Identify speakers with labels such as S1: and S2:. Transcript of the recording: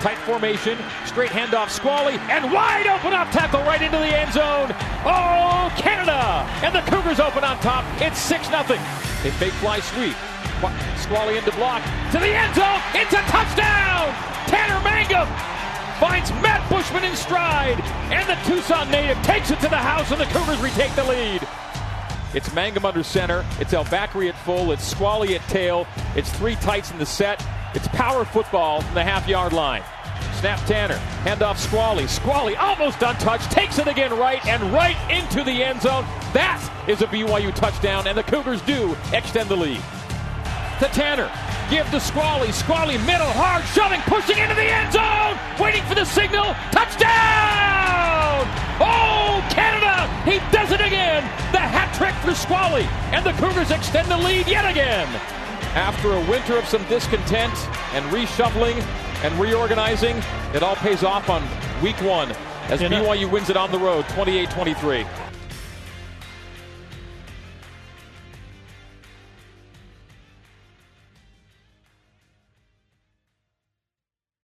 S1: Tight formation, straight handoff, Squally, and wide open up tackle right into the end zone. Oh, Canada! And the Cougars open on top. It's 6 0. A fake fly sweep. Squally into block. To the end zone. It's a touchdown! Tanner Mangum finds Matt Bushman in stride. And the Tucson native takes it to the house, and the Cougars retake the lead. It's Mangum under center. It's El Bakri at full. It's Squally at tail. It's three tights in the set. It's power football from the half yard line. Snap Tanner. Handoff Squally. Squally almost untouched. Takes it again right and right into the end zone. That is a BYU touchdown, and the Cougars do extend the lead. To Tanner. Give to Squally. Squally middle hard, shoving, pushing into the end zone. Waiting for the signal. Touchdown! Oh, Canada! He does it again. The hat trick for Squally. And the Cougars extend the lead yet again. After a winter of some discontent and reshuffling and reorganizing, it all pays off on week one as BYU wins it on the road 28 23.